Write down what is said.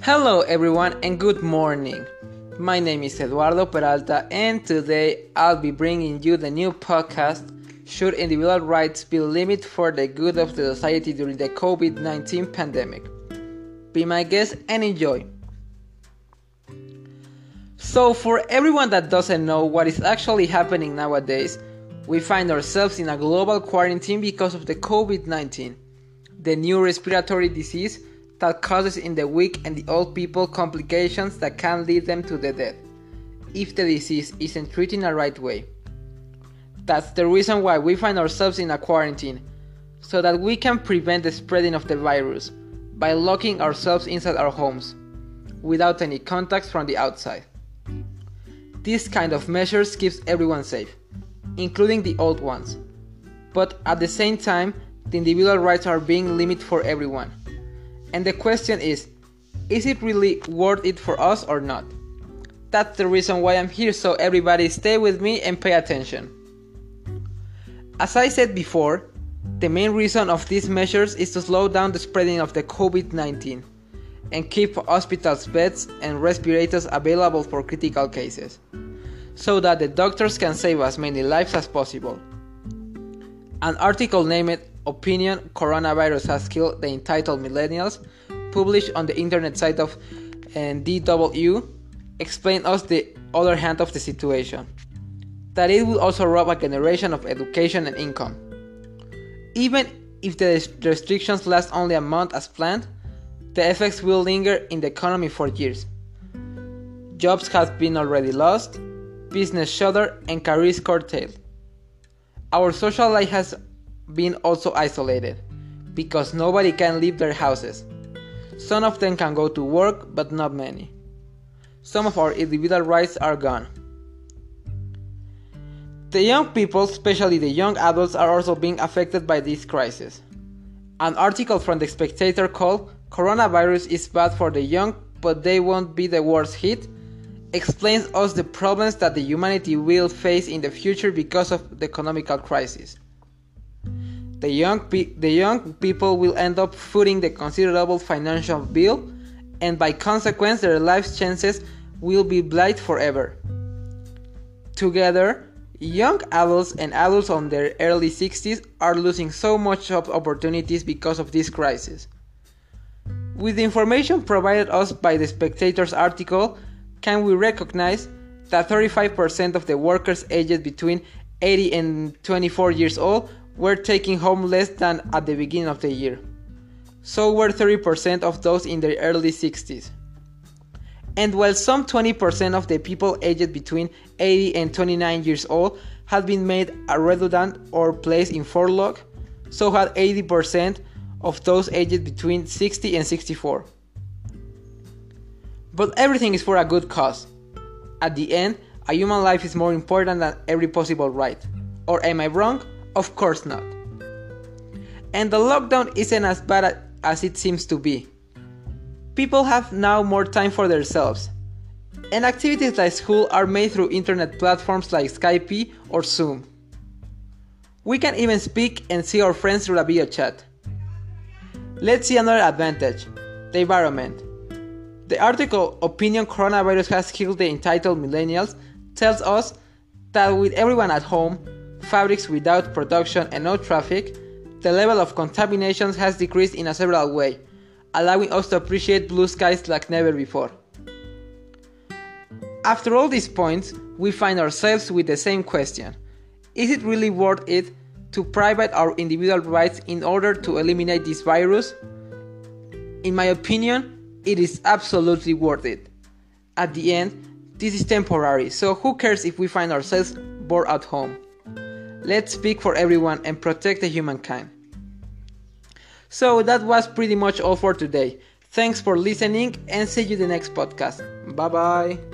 Hello, everyone, and good morning. My name is Eduardo Peralta, and today I'll be bringing you the new podcast Should Individual Rights Be Limited for the Good of the Society During the COVID 19 Pandemic? Be my guest and enjoy. So, for everyone that doesn't know what is actually happening nowadays, we find ourselves in a global quarantine because of the COVID 19, the new respiratory disease that causes in the weak and the old people complications that can lead them to the death if the disease isn't treated in the right way. That's the reason why we find ourselves in a quarantine, so that we can prevent the spreading of the virus by locking ourselves inside our homes without any contacts from the outside. This kind of measures keeps everyone safe, including the old ones. But at the same time, the individual rights are being limited for everyone. And the question is is it really worth it for us or not? That's the reason why I'm here, so everybody stay with me and pay attention. As I said before, the main reason of these measures is to slow down the spreading of the COVID 19 and keep hospitals' beds and respirators available for critical cases, so that the doctors can save as many lives as possible. An article named opinion coronavirus has killed the entitled millennials, published on the internet site of DW, explain us the other hand of the situation. That it will also rob a generation of education and income. Even if the restrictions last only a month as planned, the effects will linger in the economy for years. Jobs have been already lost, business shuttered, and careers curtailed. Our social life has being also isolated because nobody can leave their houses. Some of them can go to work, but not many. Some of our individual rights are gone. The young people, especially the young adults, are also being affected by this crisis. An article from The Spectator called Coronavirus is bad for the young, but they won't be the worst hit explains us the problems that the humanity will face in the future because of the economical crisis. The young, pe- the young people will end up footing the considerable financial bill, and by consequence, their life chances will be blighted forever. Together, young adults and adults on their early 60s are losing so much job opportunities because of this crisis. With the information provided us by the Spectator's article, can we recognize that 35% of the workers aged between 80 and 24 years old were taking home less than at the beginning of the year. So were 30% of those in their early 60s. And while some 20% of the people aged between 80 and 29 years old had been made a redundant or placed in furlough, so had 80% of those aged between 60 and 64. But everything is for a good cause. At the end, a human life is more important than every possible right. Or am I wrong? Of course not. And the lockdown isn't as bad as it seems to be. People have now more time for themselves. And activities like school are made through internet platforms like Skype or Zoom. We can even speak and see our friends through a video chat. Let's see another advantage the environment. The article Opinion Coronavirus Has Killed the Entitled Millennials tells us that with everyone at home, fabrics without production and no traffic, the level of contamination has decreased in a several way, allowing us to appreciate blue skies like never before. After all these points, we find ourselves with the same question Is it really worth it to private our individual rights in order to eliminate this virus? In my opinion, it is absolutely worth it. At the end, this is temporary, so who cares if we find ourselves bored at home? Let's speak for everyone and protect the humankind. So that was pretty much all for today. Thanks for listening and see you the next podcast. Bye bye.